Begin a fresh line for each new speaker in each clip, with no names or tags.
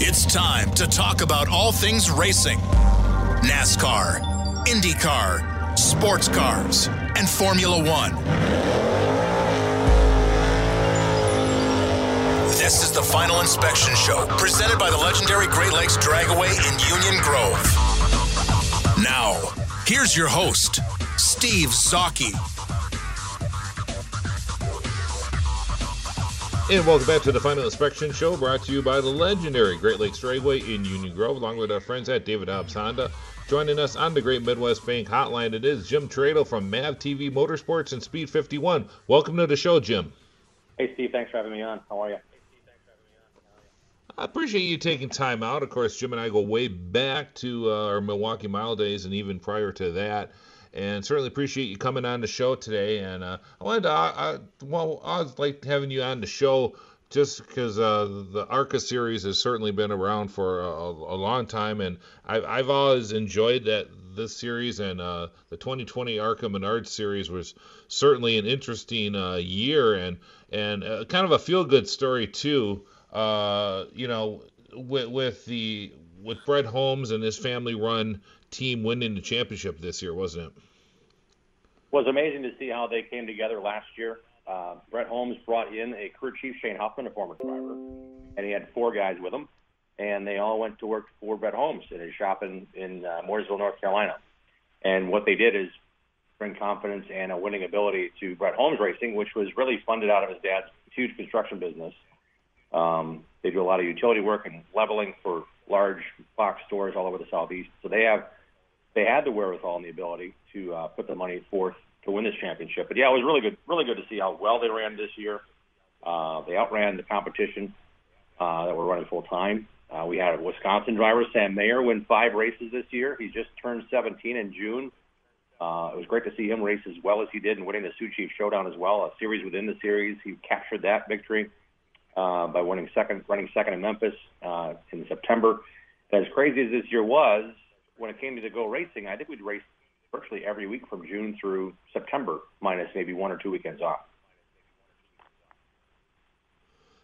It's time to talk about all things racing NASCAR, IndyCar, sports cars, and Formula One. This is the Final Inspection Show, presented by the legendary Great Lakes Dragway in Union Grove. Now, here's your host, Steve Zautke.
And welcome back to the Final Inspection Show, brought to you by the legendary Great Lakes Dragway in Union Grove, along with our friends at David Hobbs Honda. Joining us on the Great Midwest Bank Hotline, it is Jim Tretow from MAV TV Motorsports and Speed 51. Welcome to the show, Jim.
Hey, Steve. Thanks for having me on. How are you?
I appreciate you taking time out. Of course, Jim and I go way back to uh, our Milwaukee Mile days and even prior to that and certainly appreciate you coming on the show today. And uh, I wanted to, I, well, I was like having you on the show just because uh, the ARCA series has certainly been around for a, a long time, and I've, I've always enjoyed that this series, and uh, the 2020 ARCA Menard series was certainly an interesting uh, year and and uh, kind of a feel good story too. Uh, you know, with, with the with Bret Holmes and his family run team winning the championship this year, wasn't it?
It was amazing to see how they came together last year. Uh, Bret Holmes brought in a crew chief, Shane Huffman, a former driver, and he had four guys with him, and they all went to work for Bret Holmes in his shop in, in uh, Mooresville, North Carolina. And what they did is bring confidence and a winning ability to Bret Holmes Racing, which was really funded out of his dad's huge construction business. Um, they do a lot of utility work and leveling for large box stores all over the southeast. So they have they had the wherewithal and the ability to uh, put the money forth to win this championship. But yeah, it was really good, really good to see how well they ran this year. Uh, they outran the competition uh, that were running full time. Uh, we had a Wisconsin driver, Sam Mayer, win five races this year. He just turned 17 in June. Uh, it was great to see him race as well as he did and winning the Sioux Chief Showdown as well, a series within the series. He captured that victory uh, by winning second, running second in Memphis uh, in September. As crazy as this year was, when it came to the Go Racing, I think we'd race virtually every week from June through September, minus maybe one or two weekends off.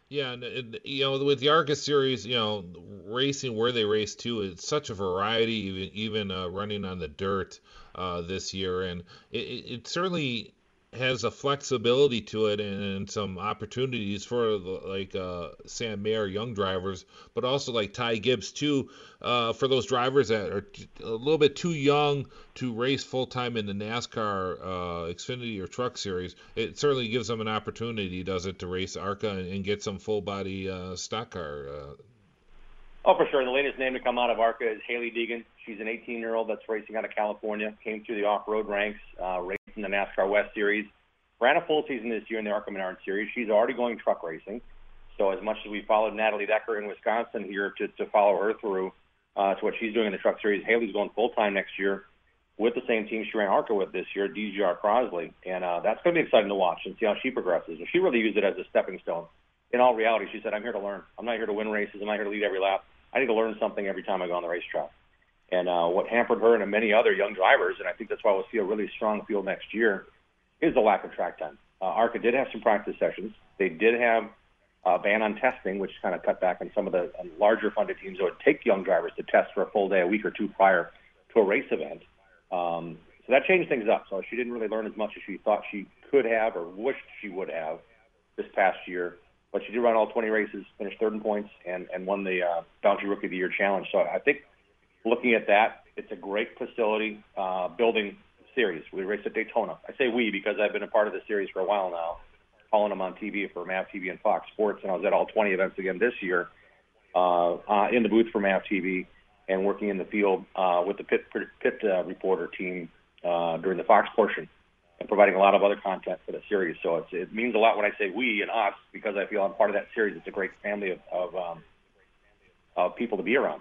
Yeah, and, and, you know, with the Arca series, you know, racing where they race too, it's such a variety, even even uh, running on the dirt uh, this year, and it, it certainly has a flexibility to it and, some opportunities for like uh, Sam Mayer young drivers, but also like Ty Gibbs too, uh, for those drivers that are a little bit too young to race full time in the NASCAR uh, Xfinity or Truck Series. It certainly gives them an opportunity, does it, to race ARCA and, and get some full body uh, stock car.
Oh, for sure. The latest name to come out of ARCA is Hailie Deegan. She's an 18 year old that's racing out of California. Came through the off road ranks, uh, raced in the NASCAR West Series ran a full season this year in the ARCA Menard Series. She's already going truck racing. So as much as we followed Natalie Decker in Wisconsin here to, to follow her through uh, to what she's doing in the truck series, Hailie's going full time next year with the same team she ran ARCA with this year, DGR Crosley, and uh, that's going to be exciting to watch and see how she progresses. And she really used it as a stepping stone. In all reality, she said, "I'm here to learn. I'm not here to win races. I'm not here to lead every lap. I need to learn something every time I go on the racetrack." And uh, what hampered her and many other young drivers, and I think that's why we'll see a really strong field next year, is the lack of track time. Uh, ARCA did have some practice sessions. They did have a ban on testing, which kind of cut back on some of the larger funded teams that would take young drivers to test for a full day, a week or two prior to a race event. Um, so that changed things up. So she didn't really learn as much as she thought she could have or wished she would have this past year. But she did run all 20 races, finished third in points, and, and won the uh, Bounty Rookie of the Year challenge. So I think looking at that, it's a great facility uh, building series. We race at Daytona. I say we because I've been a part of the series for a while now, calling them on TV for MAV TV and Fox Sports, and I was at all 20 events again this year uh, uh, in the booth for MAV TV and working in the field uh, with the pit, pit uh, reporter team uh, during the Fox portion and providing a lot of other content for the series. So it's, it means a lot when I say we and us because I feel I'm part of that series. It's a great family of, of, um, of people to be around.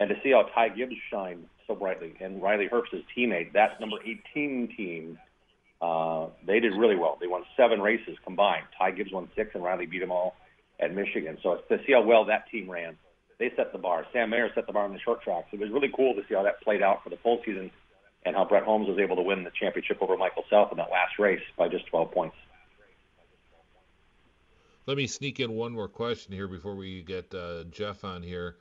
And to see how Ty Gibbs shine so brightly and Riley Herbst, his teammate, that number 18 team, uh, they did really well. They won seven races combined. Ty Gibbs won six and Riley beat them all at Michigan. So to see how well that team ran, they set the bar. Sam Mayer set the bar on the short tracks. It was really cool to see how that played out for the full season and how Bret Holmes was able to win the championship over Michael Self in that last race by just 12 points.
Let me sneak in one more question here before we get uh, Jeff on here.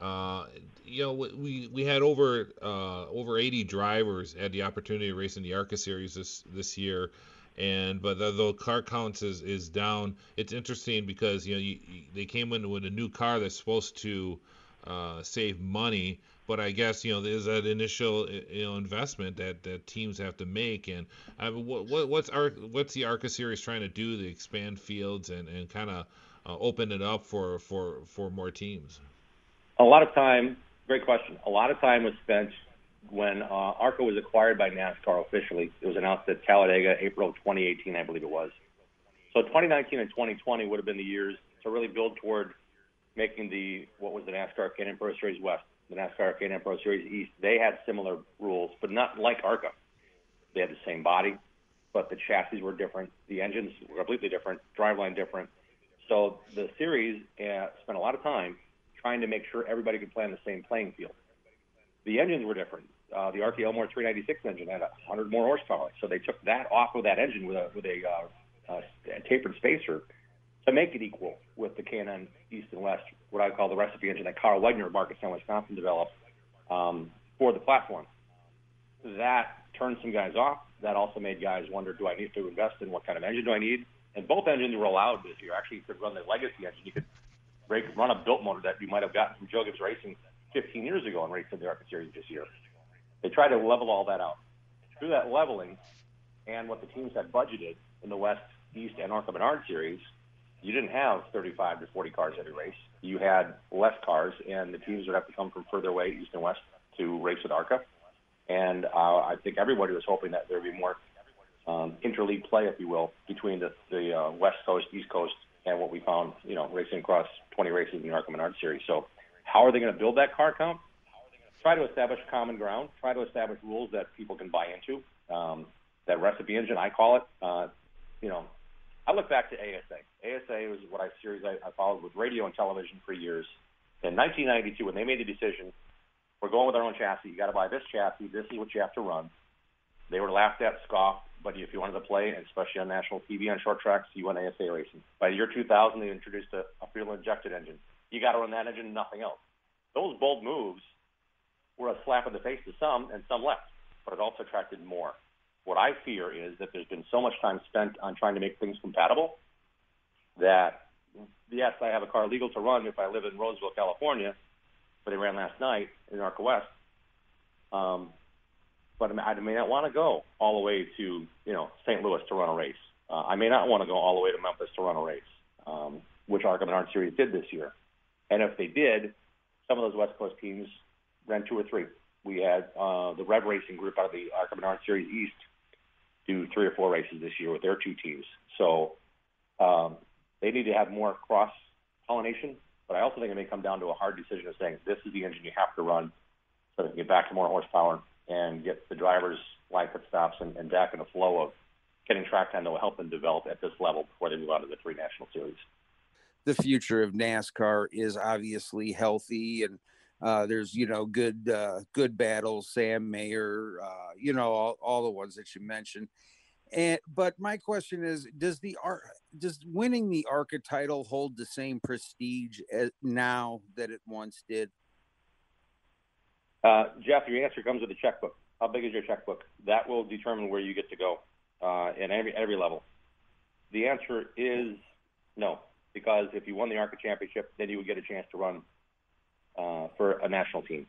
Uh, you know, we we had over uh, over 80 drivers had the opportunity to race in the ARCA series this this year, and but the car counts is, is down. It's interesting because you know you, you, they came in with a new car that's supposed to uh, save money, but I guess you know there's that initial you know investment that, that teams have to make, and I mean, what, what what's Ar- what's the ARCA series trying to do to expand fields and, and kind of uh, open it up for, for for more teams?
A lot of time, great question. A lot of time was spent when uh, ARCA was acquired by NASCAR officially. It was announced at Talladega, April of 2018, I believe it was. So 2019 and 2020 would have been the years to really build toward making the what was the NASCAR K&N Pro Series West the NASCAR K&N Pro Series East, they had similar rules, but not like ARCA. They had the same body, but the chassis were different. The engines were completely different, driveline different. So the series uh, spent a lot of time trying to make sure everybody could play on the same playing field. The engines were different. Uh, the RT Ilmor 396 engine had 100 more horsepower, so they took that off of that engine with a with a, uh, uh, tapered spacer to make it equal with the K&N East and West, what I call the recipe engine that Carl Wegner of Markestown, Wisconsin developed um, for the platform. That turned some guys off. That also made guys wonder, do I need to invest in what kind of engine do I need? And both engines were allowed this year. Actually, you could run the legacy engine. You could break, run a built motor that you might have gotten from Joe Gibbs Racing 15 years ago and race in the ARCA Series this year. They tried to level all that out. Through that leveling and what the teams had budgeted in the West, East, and ARCA Menard Series – you didn't have 35 to 40 cars every race. You had less cars, and the teams would have to come from further away, east and west, to race with ARCA. And uh, I think everybody was hoping that there would be more um, interleague play, if you will, between the, the uh, West Coast, East Coast, and what we found, you know, racing across 20 races in the ARCA Menard Series. So, how are they going to build that car count? Try to establish common ground. Try to establish rules that people can buy into. Um, that recipe engine, I call it. Uh, you know, I look back to ASA. ASA was what I series I, I followed with radio and television for years. In 1992, when they made the decision, we're going with our own chassis. You got to buy this chassis. This is what you have to run. They were laughed at, scoffed. But if you wanted to play, especially on national TV on short tracks, you went ASA racing. By the year 2000, they introduced a, a fuel injected engine. You got to run that engine, nothing else. Those bold moves were a slap in the face to some, and some left. But it also attracted more. What I fear is that there's been so much time spent on trying to make things compatible that, yes, I have a car legal to run if I live in Roseville, California, but it ran last night in Arca West. Um, but I may not want to go all the way to you know St. Louis to run a race. Uh, I may not want to go all the way to Memphis to run a race, um, which ARCA Menard Series did this year. And if they did, some of those West Coast teams ran two or three. We had uh, the Rev Racing group out of the ARCA Menard Series East do three or four races this year with their two teams. So um, they need to have more cross pollination. But I also think it may come down to a hard decision of saying this is the engine you have to run so that you get back to more horsepower and get the drivers line pit stops and, and back in the flow of getting track time that will help them develop at this level before they move on to the three national series.
The future of NASCAR is obviously healthy and uh, there's you know good uh, good battles, Sam Mayer, uh, you know all, all the ones that you mentioned. And but my question is, does the art does winning the ARCA title hold the same prestige as now that it once did?
Uh, Jeff, your answer comes with a checkbook. How big is your checkbook? That will determine where you get to go uh, in every every level. The answer is no, because if you won the ARCA championship, then you would get a chance to run uh, for a national team.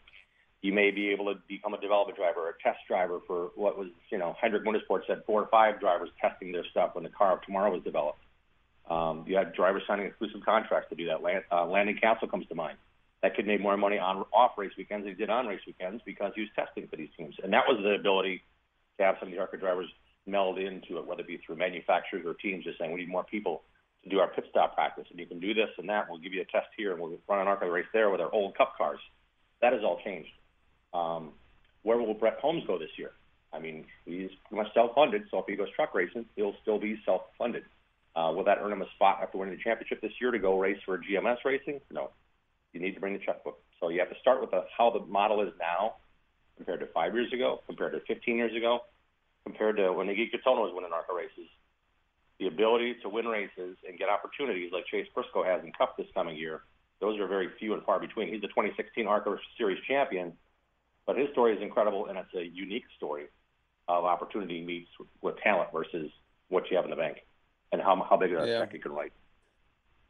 you may be able to become a development driver or a test driver for what was, you know, Hendrick Motorsports said four or five drivers testing their stuff when the car of tomorrow was developed. Um, you had drivers signing exclusive contracts to do that. Land, uh, Landon Cassill comes to mind. That kid made more money on off race weekends than he did on race weekends because he was testing for these teams. And that was the ability to have some of the ARCA drivers meld into it, whether it be through manufacturers or teams just saying we need more people do our pit stop practice, and you can do this and that. We'll give you a test here, and we'll run an ARCA race there with our old Cup cars. That has all changed. Um, where will Bret Holmes go this year? I mean, he's pretty much self-funded, so if he goes truck racing, he'll still be self-funded. Uh, will that earn him a spot after winning the championship this year to go race for GMS Racing? No. You need to bring the checkbook. So you have to start with the, how the model is now compared to five years ago, compared to 15 years ago, compared to when Iggy Katona was winning ARCA races. The ability to win races and get opportunities like Chase Briscoe has in Cup this coming year, those are very few and far between. He's the 2016 ARCA Series champion, but his story is incredible, and it's a unique story of opportunity meets with, with talent versus what you have in the bank and how, how big a yeah. check you can write.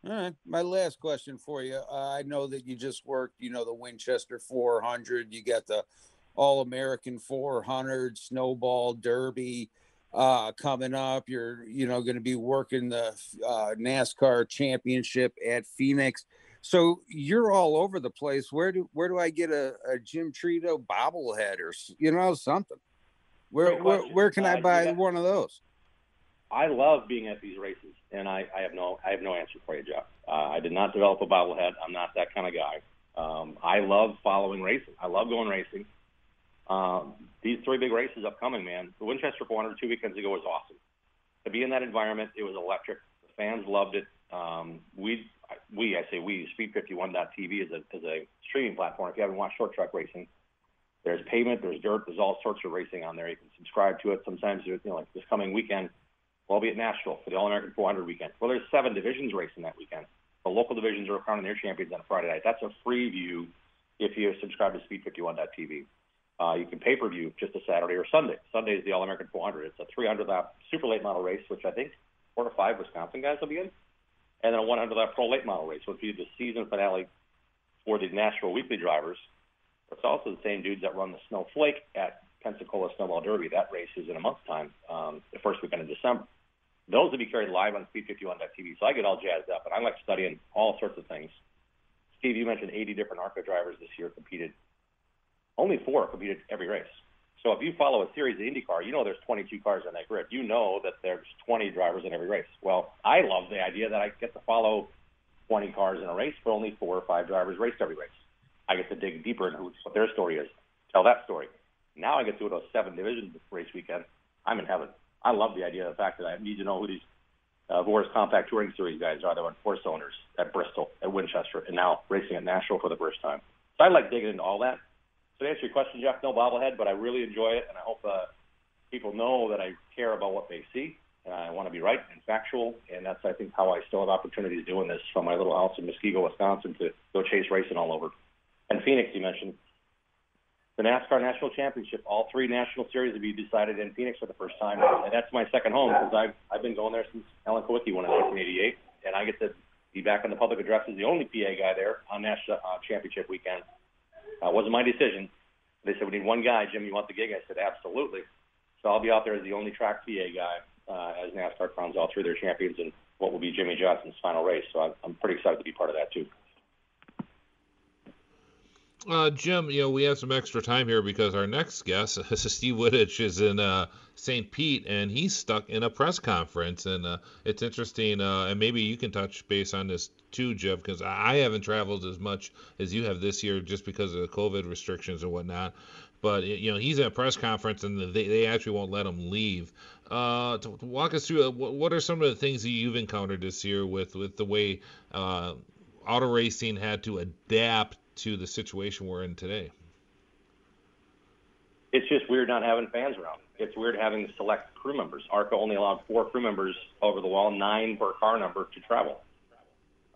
All right. My last question for you. Uh, I know that you just worked, you know, the Winchester 400. You got the All American 400, Snowball Derby uh, coming up. You're, you know, going to be working the uh, NASCAR Championship at Phoenix. So you're all over the place. Where do where do I get a, a Jim Tretow bobblehead or you know something? Where where, where can I uh, buy one of those?
I love being at these races, and I, I have no I have no answer for you, Jeff. Uh, I did not develop a bobblehead. I'm not that kind of guy. Um, I love following racing. I love going racing. Um, these three big races upcoming, man. The Winchester 400 two weekends ago was awesome. To be in that environment, it was electric. The fans loved it. Um, we we, I say we, Speed51.tv is a, is a streaming platform. If you haven't watched short track racing, there's pavement, there's dirt, there's all sorts of racing on there. You can subscribe to it. Sometimes, you know, like this coming weekend, we'll be at Nashville for the All American 400 weekend. Well, there's seven divisions racing that weekend. The local divisions are crowning their champions on Friday night. That's a free view if you subscribe to Speed51.tv. Uh, you can pay per view just a Saturday or Sunday. Sunday is the All American 400. It's a 300 lap super late model race, which I think four to five Wisconsin guys will be in and then a 100 lap pro late model race, which would be the season finale for the Nashville Weekly drivers. It's also the same dudes that run the Snowflake at Pensacola Snowball Derby. That race is in a month's time, um, the first weekend of December. Those will be carried live on Speed51.tv, so I get all jazzed up, and I like studying all sorts of things. Steve, you mentioned 80 different ARCA drivers this year competed. Only four competed every race. So if you follow a series of IndyCar, you know there's 22 cars on that grid. You know that there's 20 drivers in every race. Well, I love the idea that I get to follow 20 cars in a race, but only four or five drivers raced every race. I get to dig deeper into what their story is, tell that story. Now I get to do a seven division race weekend. I'm in heaven. I love the idea of the fact that I need to know who these uh, Voris Compact Touring Series guys are. They won four cylinders at Bristol, at Winchester, and now racing at Nashville for the first time. So I like digging into all that. So to answer your question, Jeff, no bobblehead, but I really enjoy it, and I hope uh, people know that I care about what they see. And I want to be right and factual, and that's I think how I still have opportunities doing this from my little house in Muskego, Wisconsin, to go chase racing all over. And Phoenix, you mentioned the NASCAR National Championship. All three national series will be decided in Phoenix for the first time, and that's my second home because I've I've been going there since Alan Kulwicki won in 1988, and I get to be back on the public address as the only PA guy there on National uh, Championship weekend. Uh, wasn't my decision. They said, we need one guy. Jim, you want the gig? I said, absolutely. So I'll be out there as the only track PA guy uh, as NASCAR crowns all three of their champions in what will be Jimmie Johnson's final race. So I'm, I'm pretty excited to be part of that, too.
Uh, Jim, you know, we have some extra time here because our next guest, Steve Wittich, is in uh, St. Pete and he's stuck in a press conference. And uh, it's interesting, uh, and maybe you can touch base on this too, Jeff, because I haven't traveled as much as you have this year just because of the COVID restrictions and whatnot. But, you know, he's at a press conference and they, they actually won't let him leave. Uh, to, to walk us through, uh, what are some of the things that you've encountered this year with, with the way uh, auto racing had to adapt to the situation we're in today?
It's just weird not having fans around. It's weird having select crew members. ARCA only allowed four crew members over the wall, nine per car number to travel.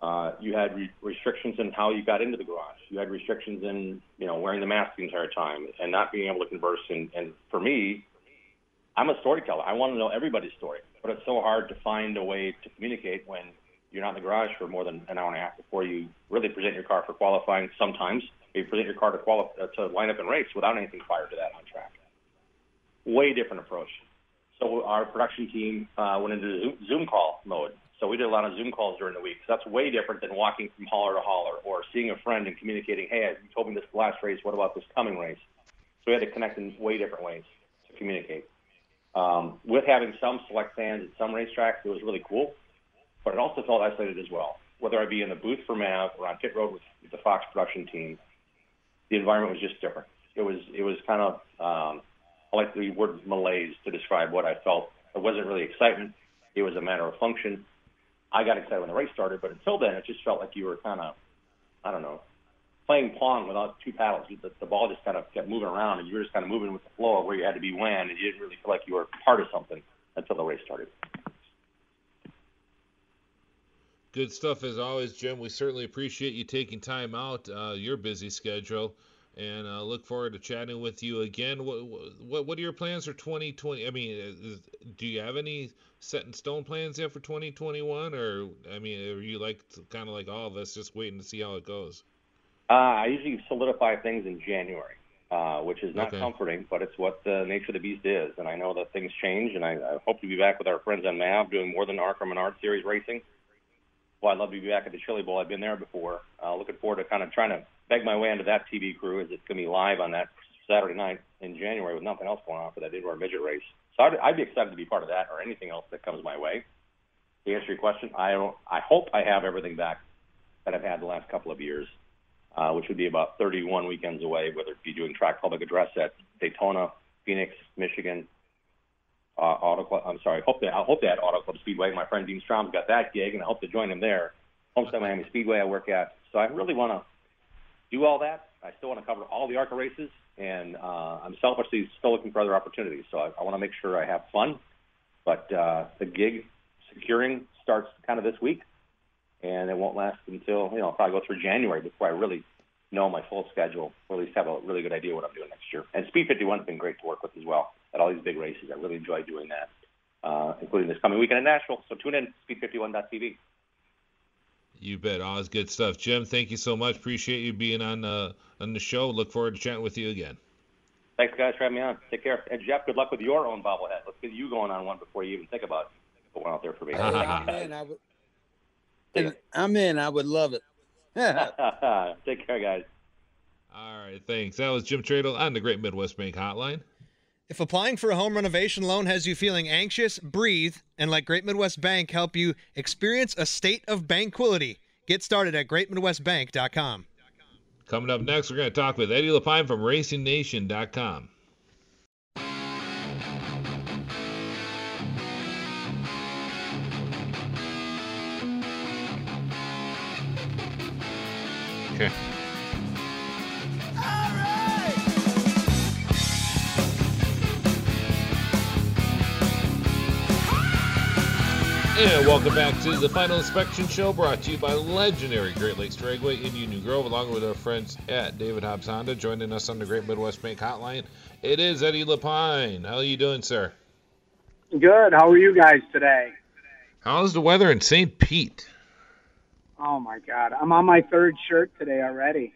Uh, you had re- restrictions in how you got into the garage. You had restrictions in, you know, wearing the mask the entire time and not being able to converse. And, and for me, I'm a storyteller. I want to know everybody's story, but it's so hard to find a way to communicate when you're not in the garage for more than an hour and a half before you really present your car for qualifying. Sometimes you present your car to qualify uh, to line up and race without anything prior to that on track. Way different approach. So our production team uh, went into Zoom, Zoom call mode. So we did a lot of Zoom calls during the week. So that's way different than walking from hauler to hauler or seeing a friend and communicating, hey, you told me this last race. What about this coming race? So we had to connect in way different ways to communicate. Um, with having some select fans at some racetracks, it was really cool, but it also felt isolated as well. Whether I be in the booth for Mav or on pit road with, with the Fox production team, the environment was just different. It was it was kind of um, I like the word malaise to describe what I felt. It wasn't really excitement. It was a matter of function. I got excited when the race started, but until then, it just felt like you were kind of, I don't know, playing pong without two paddles. The, the ball just kind of kept moving around, and you were just kind of moving with the flow of where you had to be when, and you didn't really feel like you were part of something until the race started.
Good stuff as always, Jim. We certainly appreciate you taking time out uh, your busy schedule, and uh, look forward to chatting with you again. What, what what are your plans for 2020? I mean, is, do you have any set in stone plans yet for 2021, or I mean, are you like kind of like all of us, just waiting to see how it goes?
Uh, I usually solidify things in January, uh, which is not
Okay.
comforting, but it's what the nature of the beast is. And I know that things change, and I, I hope to be back with our friends on MAV doing more than ARCA Menard Series racing. Well, I'd love to be back at the Chili Bowl. I've been there before. Uh, looking forward to kind of trying to beg my way into that TV crew as it's going to be live on that Saturday night in January with nothing else going on for that indoor midget race. So I'd, I'd be excited to be part of that or anything else that comes my way. To answer your question, I don't. I hope I have everything back that I've had the last couple of years, uh, which would be about 31 weekends away, whether it be doing track public address at Daytona, Phoenix, Michigan, uh, Auto Club. I'm sorry. Hope they. I hope they had Auto Club Speedway. My friend Dean Strom's got that gig, and I hope to join him there. Homestead Miami Speedway I work at. So I really want to do all that. I still want to cover all the ARCA races, and uh, I'm selfishly still looking for other opportunities. So I, I want to make sure I have fun. But uh, the gig securing starts kind of this week, and it won't last until you know I'll probably go through January before I really know my full schedule, or at least have a really good idea what I'm doing next year. And Speed 51 has been great to work with as well at all these big races. I really enjoy doing that, uh, including this coming weekend in Nashville. So tune in, speed51.tv.
You bet. Always good stuff, Jim. Thank you so much. Appreciate you being on uh, on the show. Look forward to chatting with you again.
Thanks, guys, for having me on. Take care. And Jeff, good luck with your own bobblehead. Let's get you going on one before you even think about put one out there for me.
I'm in. I would, and I'm in. I would love it.
Take care, guys.
All right, thanks. That was Jim Tretow on the Great Midwest Bank Hotline.
If applying for a home renovation loan has you feeling anxious, breathe and let Great Midwest Bank help you experience a state of banquility. Get started at greatmidwestbank.com.
Coming up next, we're going to talk with Eddie LePine from RacingNation.com. And welcome back to the Final Inspection Show brought to you by legendary Great Lakes Dragway in Union Grove, along with our friends at David Hobbs Honda. Joining us on the Great Midwest Bank Hotline, it is Eddie LePine. How are you doing, sir?
Good. How are you guys today?
How's the weather in St. Pete?
Oh my God, I'm on my third shirt today already.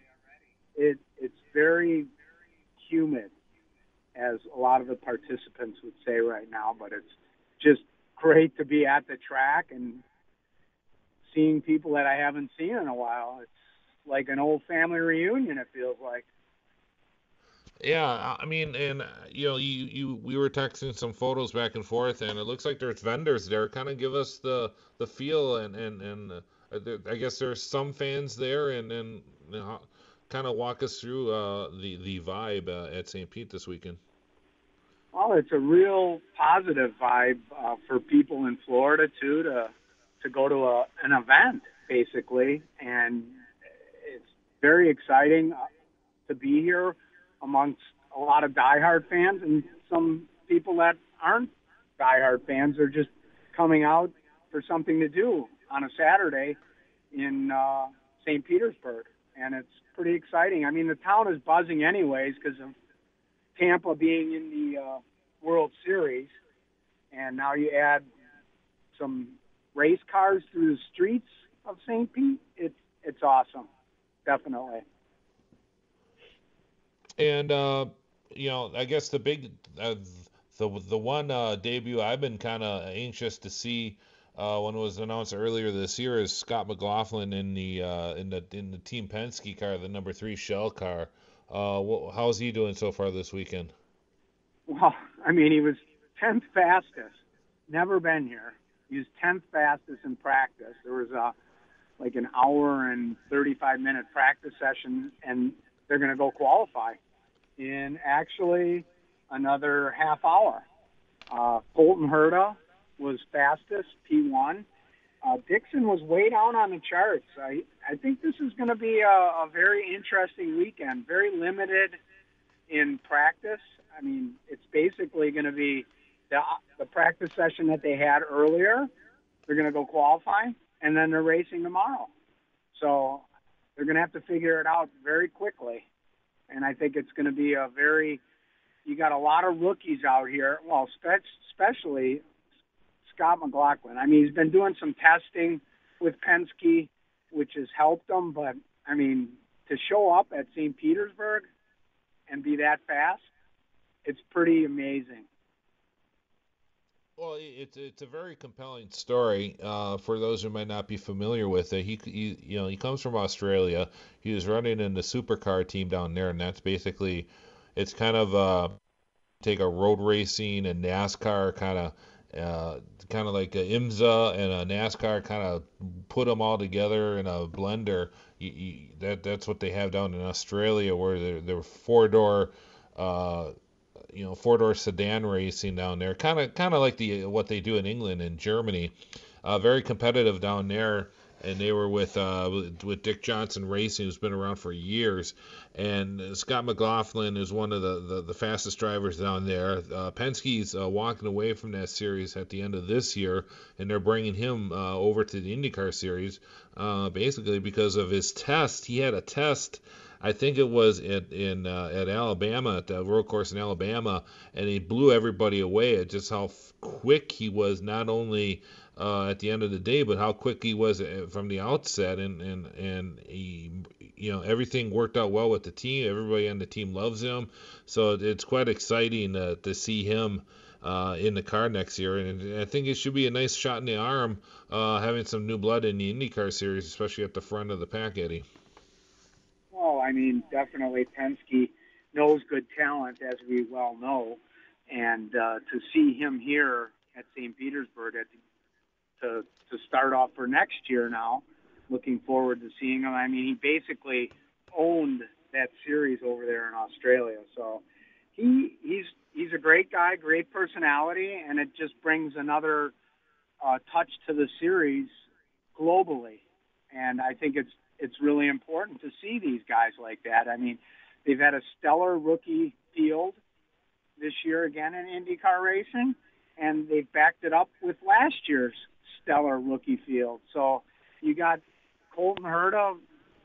It it's very humid, as a lot of the participants would say right now. But it's just great to be at the track and seeing people that I haven't seen in a while. It's like an old family reunion. It feels like.
Yeah, I mean, and uh, you know, you, you we were texting some photos back and forth, and it looks like there's vendors there. Kind of give us the the feel, and and and uh, I guess there's some fans there, and and you know, kind of walk us through uh, the the vibe uh, at St. Pete this weekend.
Well, it's a real positive vibe uh, for people in Florida too to to go to a, an event basically, and it's very exciting uh, to be here amongst a lot of diehard fans and some people that aren't diehard fans are just coming out for something to do on a Saturday in uh, St. Petersburg, and it's pretty exciting. I mean, the town is buzzing anyways because of Tampa being in the uh, World Series, and now you add some race cars through the streets of St. Pete. It's it's awesome, definitely.
And uh, you know, I guess the big uh, the the one uh, debut I've been kind of anxious to see uh, when it was announced earlier this year is Scott McLaughlin in the uh, in the in the Team Penske car, the number three Shell car. Uh, how's he doing so far this weekend?
Well, I mean, he was tenth fastest. Never been here. He was tenth fastest in practice. There was a like an hour and 35 minute practice session, and they're going to go qualify in actually another half hour. Uh, Colton Herta was fastest, P1. Uh, Dixon was way down on the charts. I, I think this is going to be a, a very interesting weekend. Very limited in practice. I mean, it's basically going to be the, the practice session that they had earlier. They're going to go qualify, and then they're racing tomorrow. So they're going to have to figure it out very quickly. And I think it's going to be a very, you got a lot of rookies out here. Well, especially Scott McLaughlin. I mean, he's been doing some testing with Penske, which has helped him. But I mean, to show up at St. Petersburg and be that fast, it's pretty amazing.
Well, it's it's a very compelling story uh, for those who might not be familiar with it. He, he you know he comes from Australia. He was running in the supercar team down there, and that's basically it's kind of uh, take a road racing and NASCAR kind of uh, kind of like IMSA and NASCAR kind of put them all together in a blender. You, you, that that's what they have down in Australia, where they're, they're four door, uh, you know, four door sedan racing down there. Kind of kind of like the what they do in England and Germany. Uh, very competitive down there and they were with uh, with Dick Johnson Racing, who's been around for years. And Scott McLaughlin is one of the, the, the fastest drivers down there. Uh, Penske's uh, walking away from that series at the end of this year, and they're bringing him uh, over to the IndyCar series, uh, basically because of his test. He had a test. I think it was at in uh, at Alabama at the road course in Alabama, and he blew everybody away at just how quick he was. Not only uh, at the end of the day, but how quick he was uh, from the outset, and and and he, you know, everything worked out well with the team. Everybody on the team loves him, so it's quite exciting uh, to see him. Uh, in the car next year, and I think it should be a nice shot in the arm uh, having some new blood in the IndyCar series, especially at the front of the pack, Eddie.
Well, I mean, definitely Penske knows good talent, as we well know, and uh, to see him here at St. Petersburg at the to to start off for next year now. Looking forward to seeing him. I mean, he basically owned that series over there in Australia. So he he's he's a great guy, great personality, and it just brings another uh, touch to the series globally. And I think it's it's really important to see these guys like that. I mean, they've had a stellar rookie field this year again in IndyCar racing, and they've backed it up with last year's stellar rookie field. So you got Colton Herta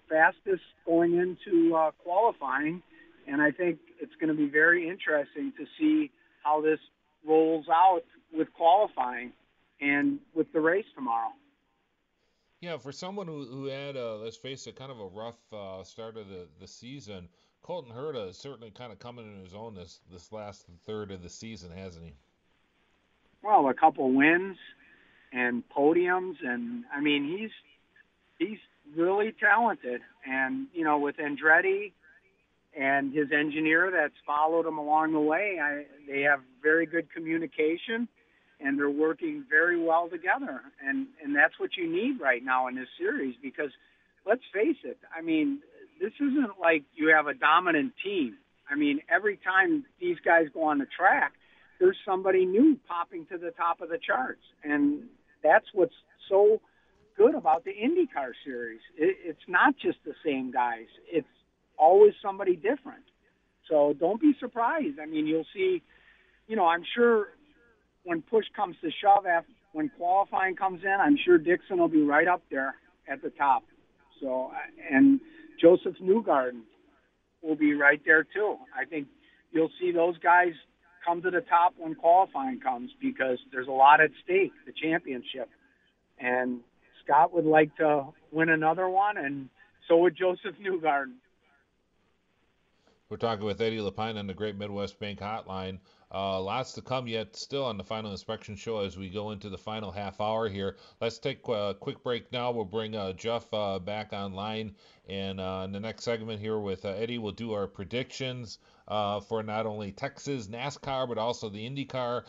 fastest going into uh, qualifying, and I think it's going to be very interesting to see how this rolls out with qualifying and with the race tomorrow.
Yeah, for someone who, who had, uh, let's face it, kind of a rough uh, start of the, the season, Colton Herta is certainly kind of coming in his own this, this last third of the season, hasn't he?
Well, a couple wins, and podiums and I mean he's he's really talented. And you know with Andretti and his engineer that's followed him along the way I, they have very good communication and they're working very well together. And and that's what you need right now in this series because let's face it I mean this isn't like you have a dominant team. I mean every time these guys go on the track there's somebody new popping to the top of the charts. And that's what's so good about the IndyCar series. It, it's not just the same guys. It's always somebody different. So don't be surprised. I mean, you'll see, you know, I'm sure when push comes to shove, after, when qualifying comes in, I'm sure Dixon will be right up there at the top. So, uh, and Josef Newgarden will be right there too. I think you'll see those guys come to the top when qualifying comes because there's a lot at stake, the championship. And Scott would like to win another one, and so would Josef Newgarden.
We're talking with Eddie LePine on the Great Midwest Bank Hotline. Uh, lots to come yet still on the final inspection show as we go into the final half hour here. Let's take a quick break now. We'll bring uh, Jeff uh, back online. And uh, in the next segment here with uh, Eddie, we'll do our predictions uh, for not only Texas NASCAR, but also the IndyCar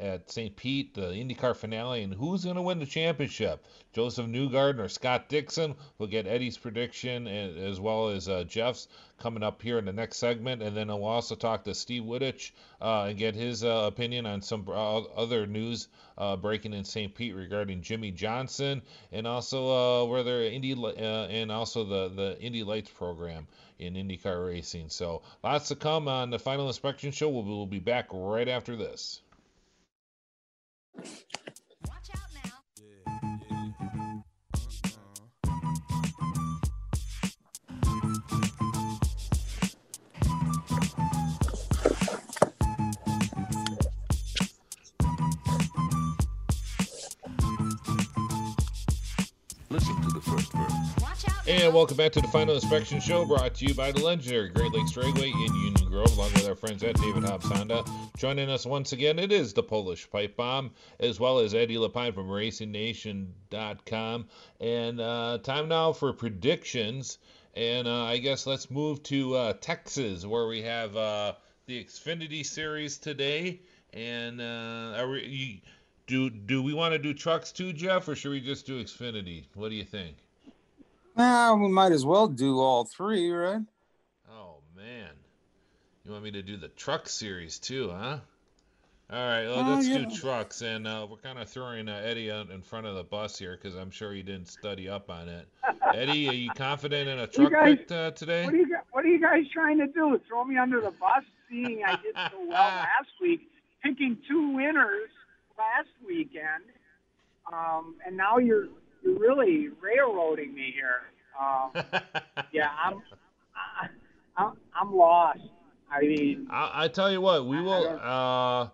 at St. Pete, the IndyCar finale, and who's going to win the championship. Josef Newgarden or Scott Dixon. We'll get Eddie's prediction as well as Jeff's coming up here in the next segment. And then we'll also talk to Steve Wittich uh, and get his uh, opinion on some uh, other news uh, breaking in St. Pete regarding Jimmie Johnson and also uh, whether Indy uh, and also the the Indy Lights program in IndyCar racing. So lots to come on the final inspection show. We'll, we'll be back right after this. And welcome back to the Final Inspection Show, brought to you by the legendary Great Lakes Dragway in Union Grove, along with our friends at David Hobbs Honda. Joining us once again, it is the Polish Pipe Bomb, as well as Eddie LePine from RacingNation.com. And uh, time now for predictions. And uh, I guess let's move to uh, Texas, where we have uh, the Xfinity Series today. And uh, are we, do do we want to do trucks too, Jeff, or should we just do Xfinity? What do you think?
Well, we might as well do all three, right?
Oh man, you want me to do the truck series too, huh? All right, well, uh, let's yeah. do trucks, and uh, we're kind of throwing uh, Eddie in front of the bus here because I'm sure he didn't study up on it. Eddie, are you confident in a truck guys, pick uh, today?
What are, you, what are you guys trying to do? Throw me under the bus? Seeing I did so well last week, picking two winners last weekend, um, and now you're you're really railroading me here. Um, yeah, I'm, I, am i I'm lost. I mean,
I, I tell you what, we will. Uh,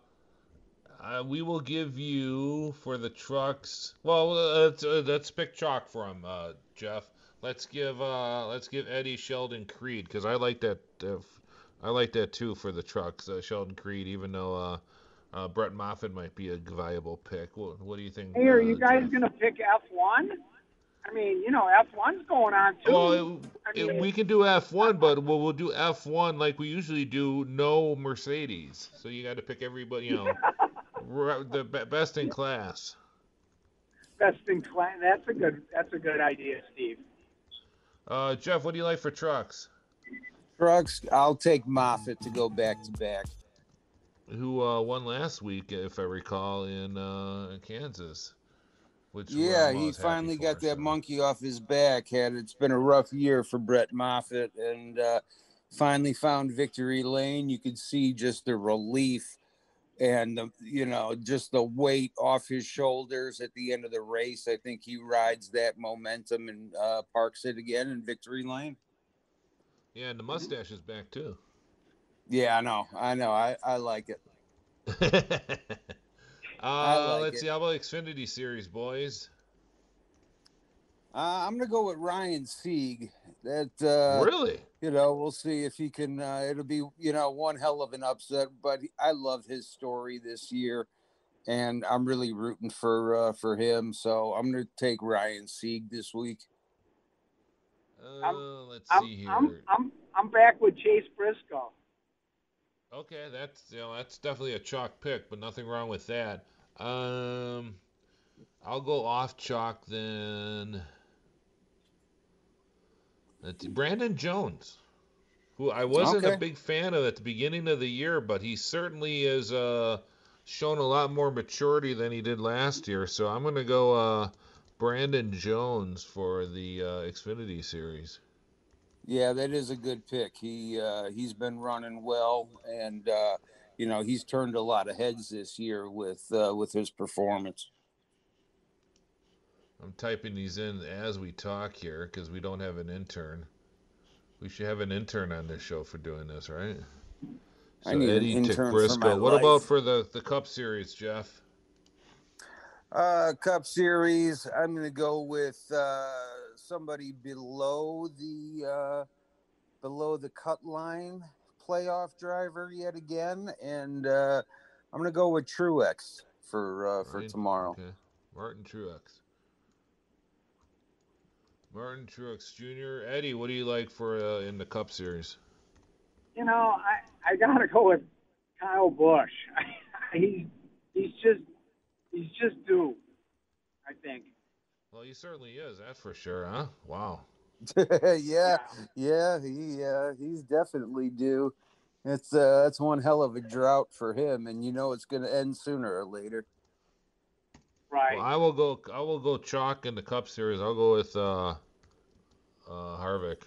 uh, we will give you for the trucks. Well, uh, let's, uh, let's pick chalk from uh, Jeff. Let's give uh, let's give Eddie Sheldon Creed because I like that. Uh, I like that too for the trucks. Uh, Sheldon Creed, even though uh, uh, Brett Moffitt might be a viable pick. What, what do you think?
Hey, are you guys going to pick F1? I mean, you know, F1's going on too.
Well, it, I mean, it, we can do F1, but we'll, we'll do F1 like we usually do. No Mercedes, so you got to pick everybody. You know, the best in class.
Best in class. That's a good. That's a good idea, Steve.
Uh, Jeff, what do you like for trucks?
Trucks. I'll take Moffitt to go back to back
who uh, won last week, if I recall, in uh, Kansas.
Which yeah, he finally got that so. monkey off his back. Had it's been a rough year for Brett Moffitt, and uh, finally found victory lane. You could see just the relief and the, you know just the weight off his shoulders at the end of the race. I think he rides that momentum and uh, parks it again in victory lane.
Yeah, and the mustache is back too.
Yeah, I know. I know. I, I like it.
uh, like let's it. see. How about Xfinity Series, boys?
Uh, I'm gonna go with Ryan Sieg. That uh,
really,
you know, we'll see if he can. Uh, it'll be you know one hell of an upset, but I love his story this year, and I'm really rooting for uh, for him. So I'm gonna take Ryan Sieg this week.
Uh, let's I'm, see here.
I'm, I'm I'm back with Chase Briscoe.
Okay, that's you know that's definitely a chalk pick, but nothing wrong with that. Um, I'll go off chalk then. That's Brandon Jones, who I wasn't okay. a big fan of at the beginning of the year, but he certainly has uh, shown a lot more maturity than he did last year. So I'm gonna go uh, Brandon Jones for the uh, Xfinity Series.
Yeah, that is a good pick. He uh, he's been running well, and uh, you know he's turned a lot of heads this year with uh, with his performance.
I'm typing these in as we talk here because we don't have an intern. We should have an intern on this show for doing this, right?
So I need Eddie an intern Briscoe. For my
what
life.
about for the the Cup Series, Jeff?
Uh, Cup Series. I'm going to go with uh, somebody below the uh, below the cut line playoff driver yet again, and uh, I'm going to go with Truex for uh, for
Martin,
tomorrow.
Okay. Martin Truex. Martin Truex Jr. Eddie, what do you like for uh, in the Cup Series?
You know, I I gotta go with Kyle Busch. he's he's just he's just due. I think.
Well, he certainly is. That's for sure, huh? Wow.
yeah, yeah, he uh, he's definitely due. It's uh, that's one hell of a drought for him, and you know it's going to end sooner or later.
Right.
Well, I will go. I will go chalk in the Cup Series. I'll go with uh, uh, Harvick.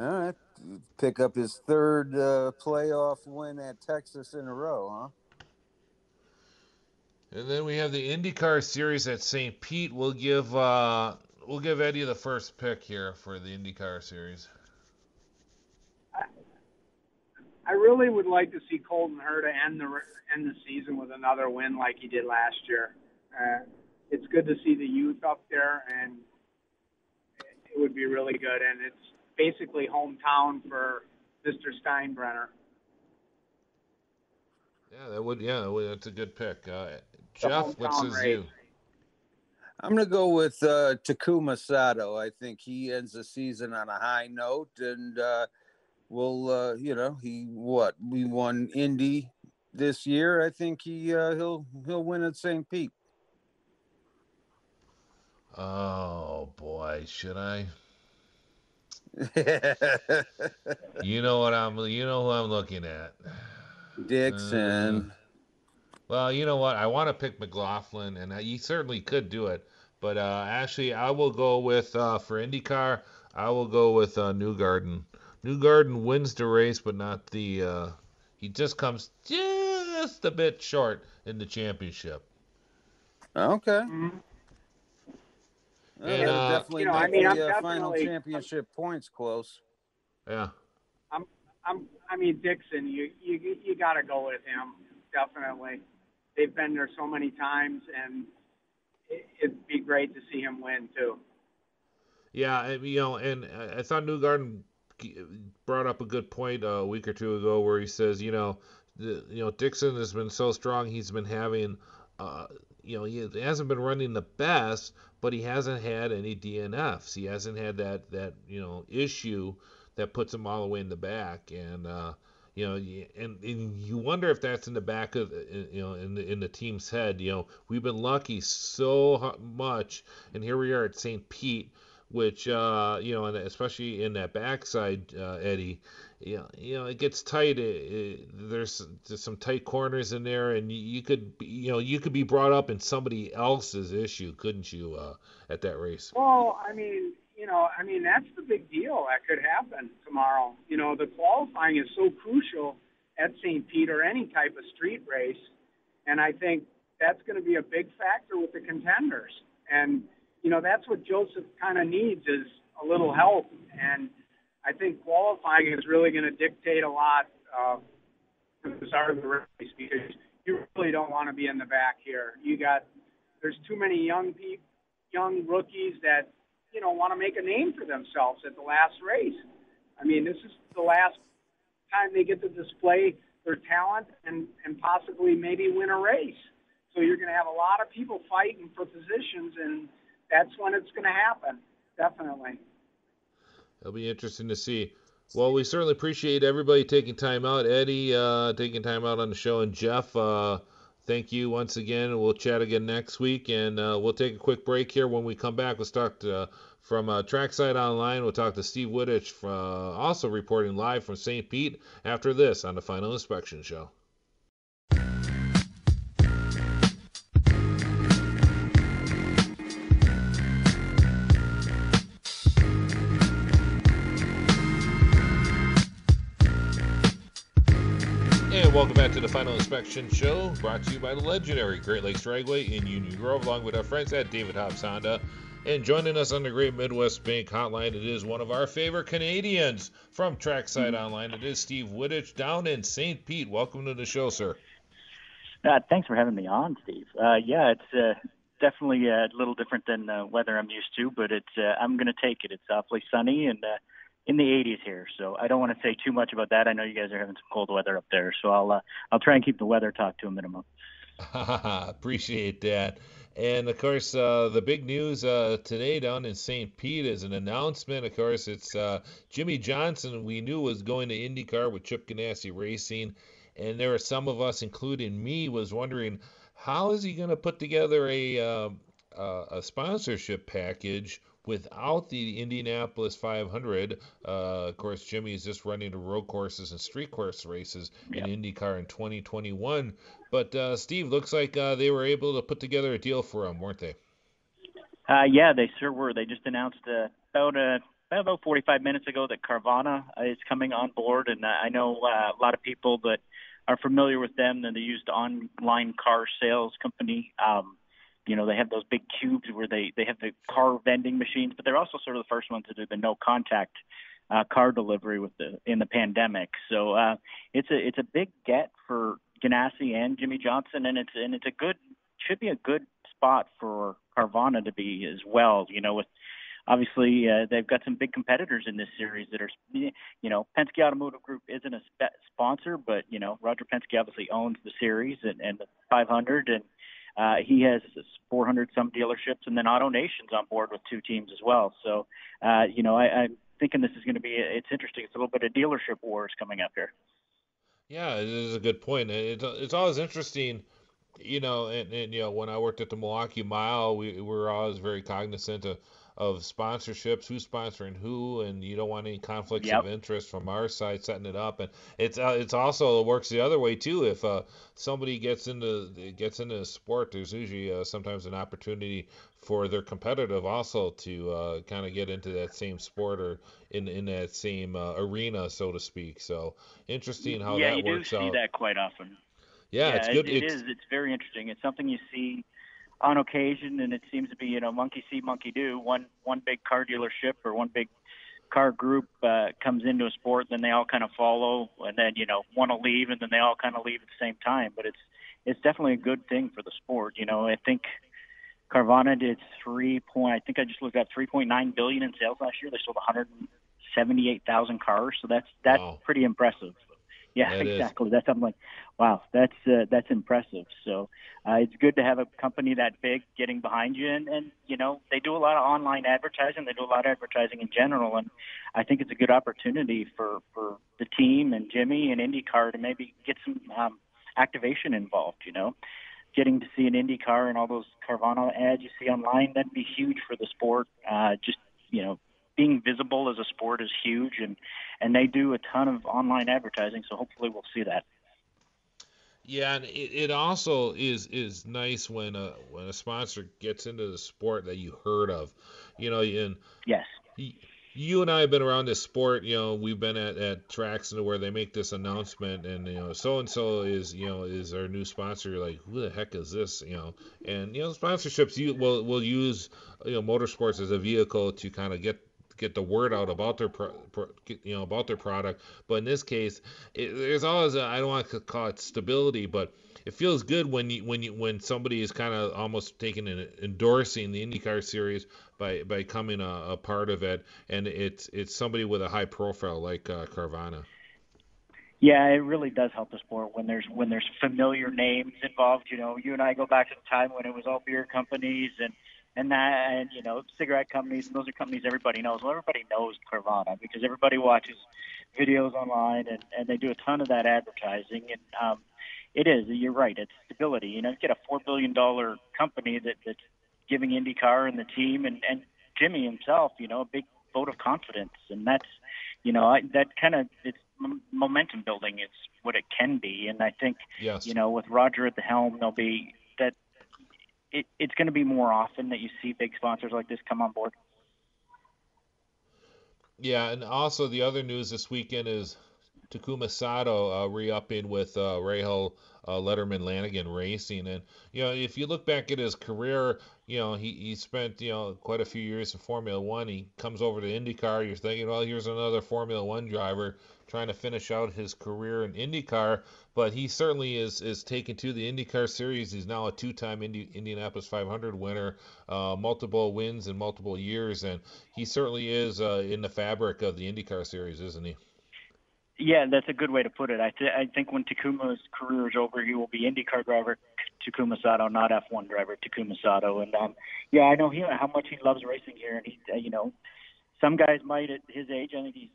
All right, pick up his third uh, playoff win at Texas in a row, huh?
And then we have the IndyCar Series at St. Pete. We'll give uh, we'll give Eddie the first pick here for the IndyCar Series.
I really would like to see Colton Herta end the end the season with another win like he did last year. Uh, it's good to see the youth up there, and it would be really good. And it's basically hometown for Mr. Steinbrenner.
Yeah, that would. Yeah, that's a good pick. Uh, Jeff, what says
race.
you?
I'm gonna go with uh, Takuma Sato. I think he ends the season on a high note, and uh, will uh, you know he what we won Indy this year. I think he uh, he'll he'll win at St. Pete.
Oh boy, should I? You know what I'm. You know who I'm looking at.
Dixon.
Uh, well, you know what? I want to pick McLaughlin, and he certainly could do it. But uh, actually, I will go with uh, for IndyCar. I will go with uh, Newgarden. Newgarden wins the race, but not the. Uh, he just comes just a bit short in the championship.
okay.
Mm-hmm.
Well,
And, uh,
definitely
You know, I mean,
the
I'm
uh, final
definitely-
championship points close.
Yeah.
I'm, I'm, I mean Dixon. You, you, you got to go with him. Definitely. They've been there so many times, and it, it'd be great to see him win too.
Yeah, and, you know, and I thought Newgarden brought up a good point a week or two ago where he says, you know, the, you know Dixon has been so strong. He's been having, uh, you know, he hasn't been running the best, but he hasn't had any DNFs. He hasn't had that that you know issue that puts him all the way in the back, and uh, you know, and, and you wonder if that's in the back of uh, you know in the in the team's head. You know, we've been lucky so much, and here we are at St. Pete which uh, you know, and especially in that backside, uh, Eddie, you know, you know, it gets tight. It, it, there's, there's some tight corners in there, and you, could, you know, you could be brought up in somebody else's issue, couldn't you, uh, at that race?
Well, I mean, you know, I mean that's the big deal that could happen tomorrow. You know, the qualifying is so crucial at St. Pete or any type of street race, and I think that's going to be a big factor with the contenders. And you know, that's what Josef kind of needs is a little help. And I think qualifying is really going to dictate a lot uh, for the start of the race because you really don't want to be in the back here. You got there's too many young people, young rookies that you know want to make a name for themselves at the last race. I mean, this is the last time they get to display their talent and and possibly maybe win a race. So you're going to have a lot of people fighting for positions, and that's when it's going to happen. Definitely.
It'll be interesting to see. Well, we certainly appreciate everybody taking time out. Eddie uh, taking time out on the show, and Jeff, uh, thank you once again. We'll chat again next week, and uh, we'll take a quick break here. When we come back, let's talk to, from uh, Trackside Online. We'll talk to Steve Wittich, uh, also reporting live from St. Pete after this on the Final Inspection Show. Welcome back to the Final Inspection Show, brought to you by the legendary Great Lakes Dragway in Union Grove, along with our friends at David Hobbs Honda. And joining us on the Great Midwest Bank Hotline, it is one of our favorite Canadians from Trackside Online. It is Steve Wittich down in St. Pete. Welcome to the show, sir.
Uh, thanks for having me on, Steve. Uh, yeah, it's uh, definitely a little different than uh, weather I'm used to, but it's uh, I'm going to take it. It's awfully sunny and uh, in the 80s here. So I don't want to say too much about that. I know you guys are having some cold weather up there, so I'll uh, I'll try and keep the weather talk to a minimum.
Appreciate that. And of course, uh, the big news uh, today down in St. Pete is an announcement. Of course, it's uh, Jimmie Johnson. We knew was going to IndyCar with Chip Ganassi Racing, and there are some of us, including me, was wondering how is he going to put together a uh, a sponsorship package without the Indianapolis 500. Uh, of course, Jimmie is just running the road courses and street course races yep. in IndyCar in 2021. But uh, Steve, looks like uh, they were able to put together a deal for him, weren't they?
Uh, yeah, they sure were. They just announced uh, about a uh, about 45 minutes ago that Carvana is coming on board, and I know a lot of people that are familiar with them. And they used online car sales company. Um, you know, they have those big cubes where they they have the car vending machines, but they're also sort of the first ones to do the no contact uh, car delivery with the in the pandemic. So uh, it's a it's a big get for Ganassi and Jimmie Johnson, and it's and it's a good should be a good spot for Carvana to be as well. You know, with obviously uh, they've got some big competitors in this series that are you know Penske Automotive Group isn't a spe- sponsor, but you know Roger Penske obviously owns the series and, and the 500 and uh, he has 400 some dealerships, and then AutoNation's on board with two teams as well. So, uh, you know, I, I'm thinking this is going to be it's interesting. It's a little bit of dealership wars coming up here.
Yeah, it is a good point. It's it's always interesting, you know, and, and you know when I worked at the Milwaukee Mile, we, we were always very cognizant of of sponsorships, who's sponsoring who, and you don't want any conflicts yep. of interest from our side setting it up. And it's uh, it's also it works the other way too. If uh, somebody gets into gets into a sport, there's usually uh, sometimes an opportunity for their competitive also to uh, kind of get into that same sport or in in that same uh, arena, so to speak. So interesting how
yeah,
that
works
out.
Yeah, you do see that quite often.
Yeah,
yeah
it's good.
It, it
it's,
is. It's very interesting. It's something you see on occasion, and it seems to be you know monkey see, monkey do. One one big car dealership or one big car group uh, comes into a sport, then they all kind of follow, and then you know want to leave, and then they all kind of leave at the same time. But it's it's definitely a good thing for the sport. You know, I think Carvana did three point. I think I just looked at 3.9 billion in sales last year. They sold 178,000 cars, so that's that's wow. pretty impressive. Yeah, that exactly. Is. That's I'm like, wow, that's uh, that's impressive. So uh, it's good to have a company that big getting behind you, and, and you know they do a lot of online advertising. They do a lot of advertising in general, and I think it's a good opportunity for for the team and Jimmie and IndyCar to maybe get some um, activation involved. You know, getting to see an IndyCar and all those Carvana ads you see online that'd be huge for the sport. Uh, just you know being visible as a sport is huge, and and they do a ton of online advertising. So hopefully we'll see that.
Yeah, and it, it also is is nice when a when a sponsor gets into the sport that you heard of, you know, and
yes.
You and I have been around this sport. You know, we've been at, at tracks and where they make this announcement, and you know, so and so is you know is our new sponsor. You're like, who the heck is this? You know, and you know, sponsorships you will will use you know motorsports as a vehicle to kind of get get the word out about their pro, pro, you know about their product. But in this case, it, there's always I don't want to call it stability, but it feels good when you when you when somebody is kind of almost taking and endorsing the IndyCar series by by becoming a, a, part of it, and it's it's somebody with a high profile like uh, Carvana.
Yeah, it really does help the sport when there's when there's familiar names involved. You know, you and I go back to the time when it was all beer companies and and that and you know cigarette companies and those are companies everybody knows. Well everybody knows Carvana because everybody watches videos online and and they do a ton of that advertising. And um it is you're right it's stability. You know you get a four billion dollar company that that's giving IndyCar and the team and and Jimmie himself you know a big vote of confidence. And that's you know I, that kind of it's momentum building it's what it can be. And I think
yes.
you know with Roger at the helm there'll be that it, it's going to be more often that you see big sponsors like this come on board.
Yeah, and also the other news this weekend is Takuma Sato uh, re-upping with uh, Rahal uh, Letterman Lanigan Racing. And you know, if you look back at his career, you know, he, he spent you know quite a few years in Formula One. He comes over to IndyCar. You're thinking, well, here's another Formula One driver trying to finish out his career in IndyCar. But he certainly is is taken to the IndyCar series. He's now a two-time Indi- Indianapolis 500 winner, uh, multiple wins in multiple years, and he certainly is uh, in the fabric of the IndyCar series, isn't he?
Yeah, that's a good way to put it. I, th- I think when Takuma's career is over, he will be IndyCar driver Takuma Sato, not F1 driver Takuma Sato. And um, yeah, I know he how much he loves racing here, and he, uh, you know, some guys might at his age. I think he's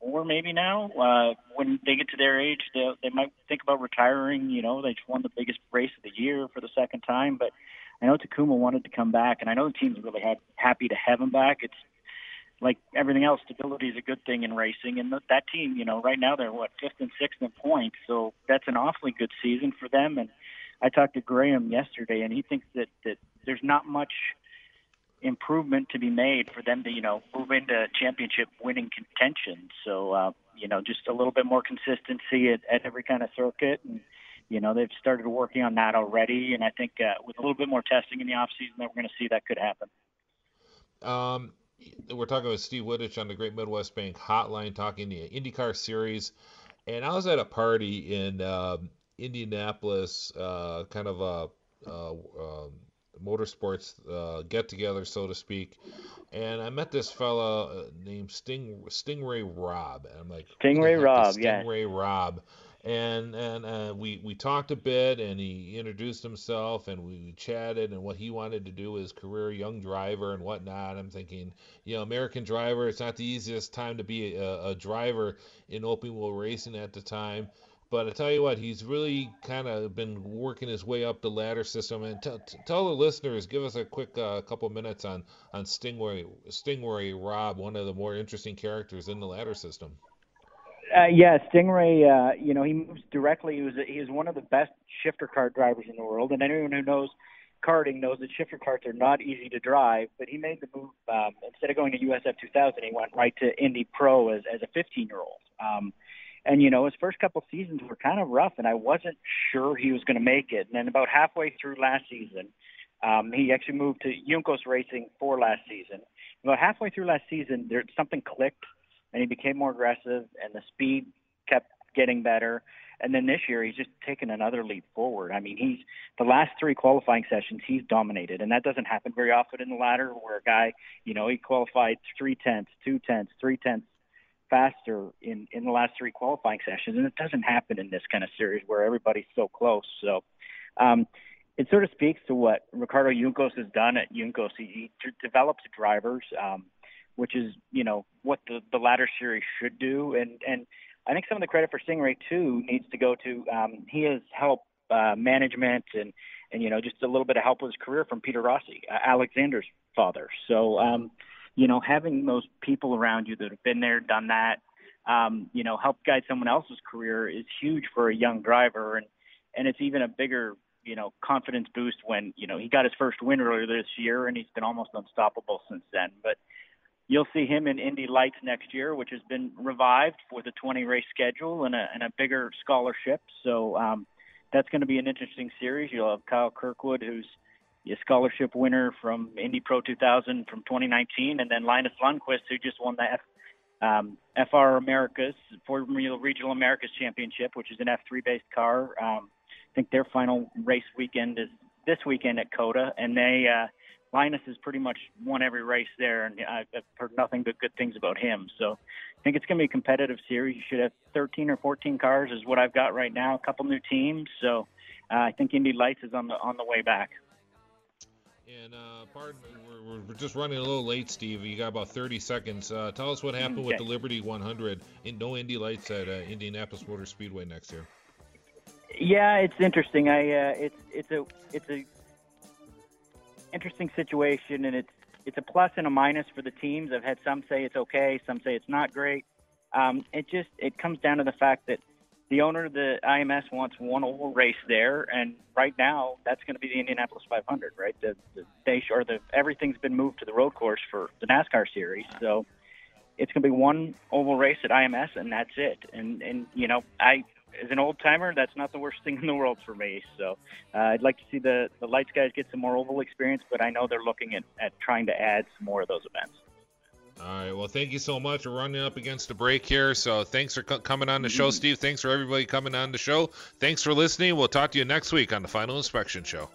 44 maybe now. Uh, when they get to their age, they they might think about retiring. You know, they just won the biggest race of the year for the second time, but I know Takuma wanted to come back, and I know the team's really had, happy to have him back. It's like everything else, stability is a good thing in racing. And that team, you know, right now they're what fifth and sixth in points, so that's an awfully good season for them. And I talked to Graham yesterday, and he thinks that that there's not much improvement to be made for them to, you know, move into championship winning contention. So, uh, you know, just a little bit more consistency at, at every kind of circuit. And you know they've started working on that already. And i think uh, with a little bit more testing in the off season that we're going to see that could happen.
Um, we're talking with Steve Wittich on the Great Midwest Bank Hotline, talking the IndyCar Series, and I was at a party in uh, Indianapolis, uh, kind of a, a, a motorsports uh, get together, so to speak, and I met this fella uh, named Sting Stingray Rob, and I'm like
Sting Ray Robb,
yeah, Sting Ray Robb, and and uh, we we talked a bit, and he introduced himself, and we chatted, and what he wanted to do his career, young driver and whatnot. I'm thinking, you know, American driver, it's not the easiest time to be a, a driver in open wheel racing at the time. But I tell you what, he's really kind of been working his way up the ladder system. And t- t- tell the listeners, give us a quick uh, couple minutes on on Sting Ray Stingray Rob, one of the more interesting characters in the ladder system.
Uh, yeah, Sting Ray. Uh, you know, he moves directly. He was he is one of the best shifter kart drivers in the world, and anyone who knows karting knows that shifter karts are not easy to drive. But he made the move um, instead of going to USF 2000, he went right to Indy Pro as as a 15 year old. Um, and you know, his first couple seasons were kind of rough, and I wasn't sure he was going to make it. And then about halfway through last season, um, he actually moved to Juncos Racing for last season. About halfway through last season, there something clicked and he became more aggressive, and the speed kept getting better. And then this year, he's just taken another leap forward. I mean, he's the last three qualifying sessions, he's dominated, and that doesn't happen very often in the ladder, where a guy, you know, he qualified three tenths, two tenths, three tenths faster in in the last three qualifying sessions, and it doesn't happen in this kind of series where everybody's so close. So. Um, it sort of speaks to what Ricardo Juncos has done at Juncos. He, he develops drivers. Um, which is you know what the the ladder series should do. And and I think some of the credit for Sting Ray too needs to go to um, he has helped uh, management and and you know just a little bit of help with his career from Peter Rossi, uh, Alexander's father. So um, you know having those people around you that have been there, done that. Um, you know, help guide someone else's career is huge for a young driver, and and it's even a bigger you know confidence boost when you know he got his first win earlier this year, and he's been almost unstoppable since then. But You'll see him in Indy Lights next year, which has been revived with a 20 race schedule and a, and a bigger scholarship. So um, that's going to be an interesting series. You'll have Kyle Kirkwood, who's a scholarship winner from Indy Pro 2000 from 2019, and then Linus Lundqvist, who just won the F, um, FR Americas, Formula Regional Americas Championship, which is an F3 based car. Um, I think their final race weekend is this weekend at COTA, and they uh, Linus has pretty much won every race there, and I've heard nothing but good things about him. So I think it's going to be a competitive series. You should have 13 or 14 cars, is what I've got right now. A couple new teams, so uh, I think Indy Lights is on the on the way back.
And uh, pardon, we're, we're just running a little late, Steve. You got about 30 seconds. Uh, tell us what happened okay. with the Liberty 100. In, no Indy Lights at uh, Indianapolis Motor Speedway next year.
Yeah, it's interesting. I uh, it's it's a it's a interesting situation, and it's it's a plus and a minus for the teams. I've had some say it's okay, some say it's not great. Um, it just it comes down to the fact that the owner of the IMS wants one oval race there, and right now that's going to be the Indianapolis 500, right? The, the they or the everything's been moved to the road course for the NASCAR series, so it's going to be one oval race at IMS, and that's it. And and you know, I as an old timer, that's not the worst thing in the world for me. So uh, I'd like to see the the lights guys get some more oval experience, but I know they're looking at at trying to add some more of those events.
All right. Well, thank you so much. We're running up against a break here, so thanks for co- coming on the show, mm-hmm. Steve. Thanks for everybody coming on the show. Thanks for listening. We'll talk to you next week on the Final Inspection Show.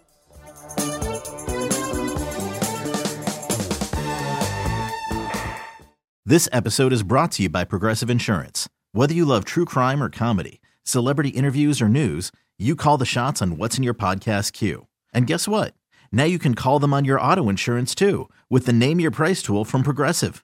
This episode is brought to you by Progressive Insurance. Whether you love true crime or comedy, celebrity interviews or news, you call the shots on what's in your podcast queue. And guess what? Now you can call them on your auto insurance too with the Name Your Price tool from Progressive.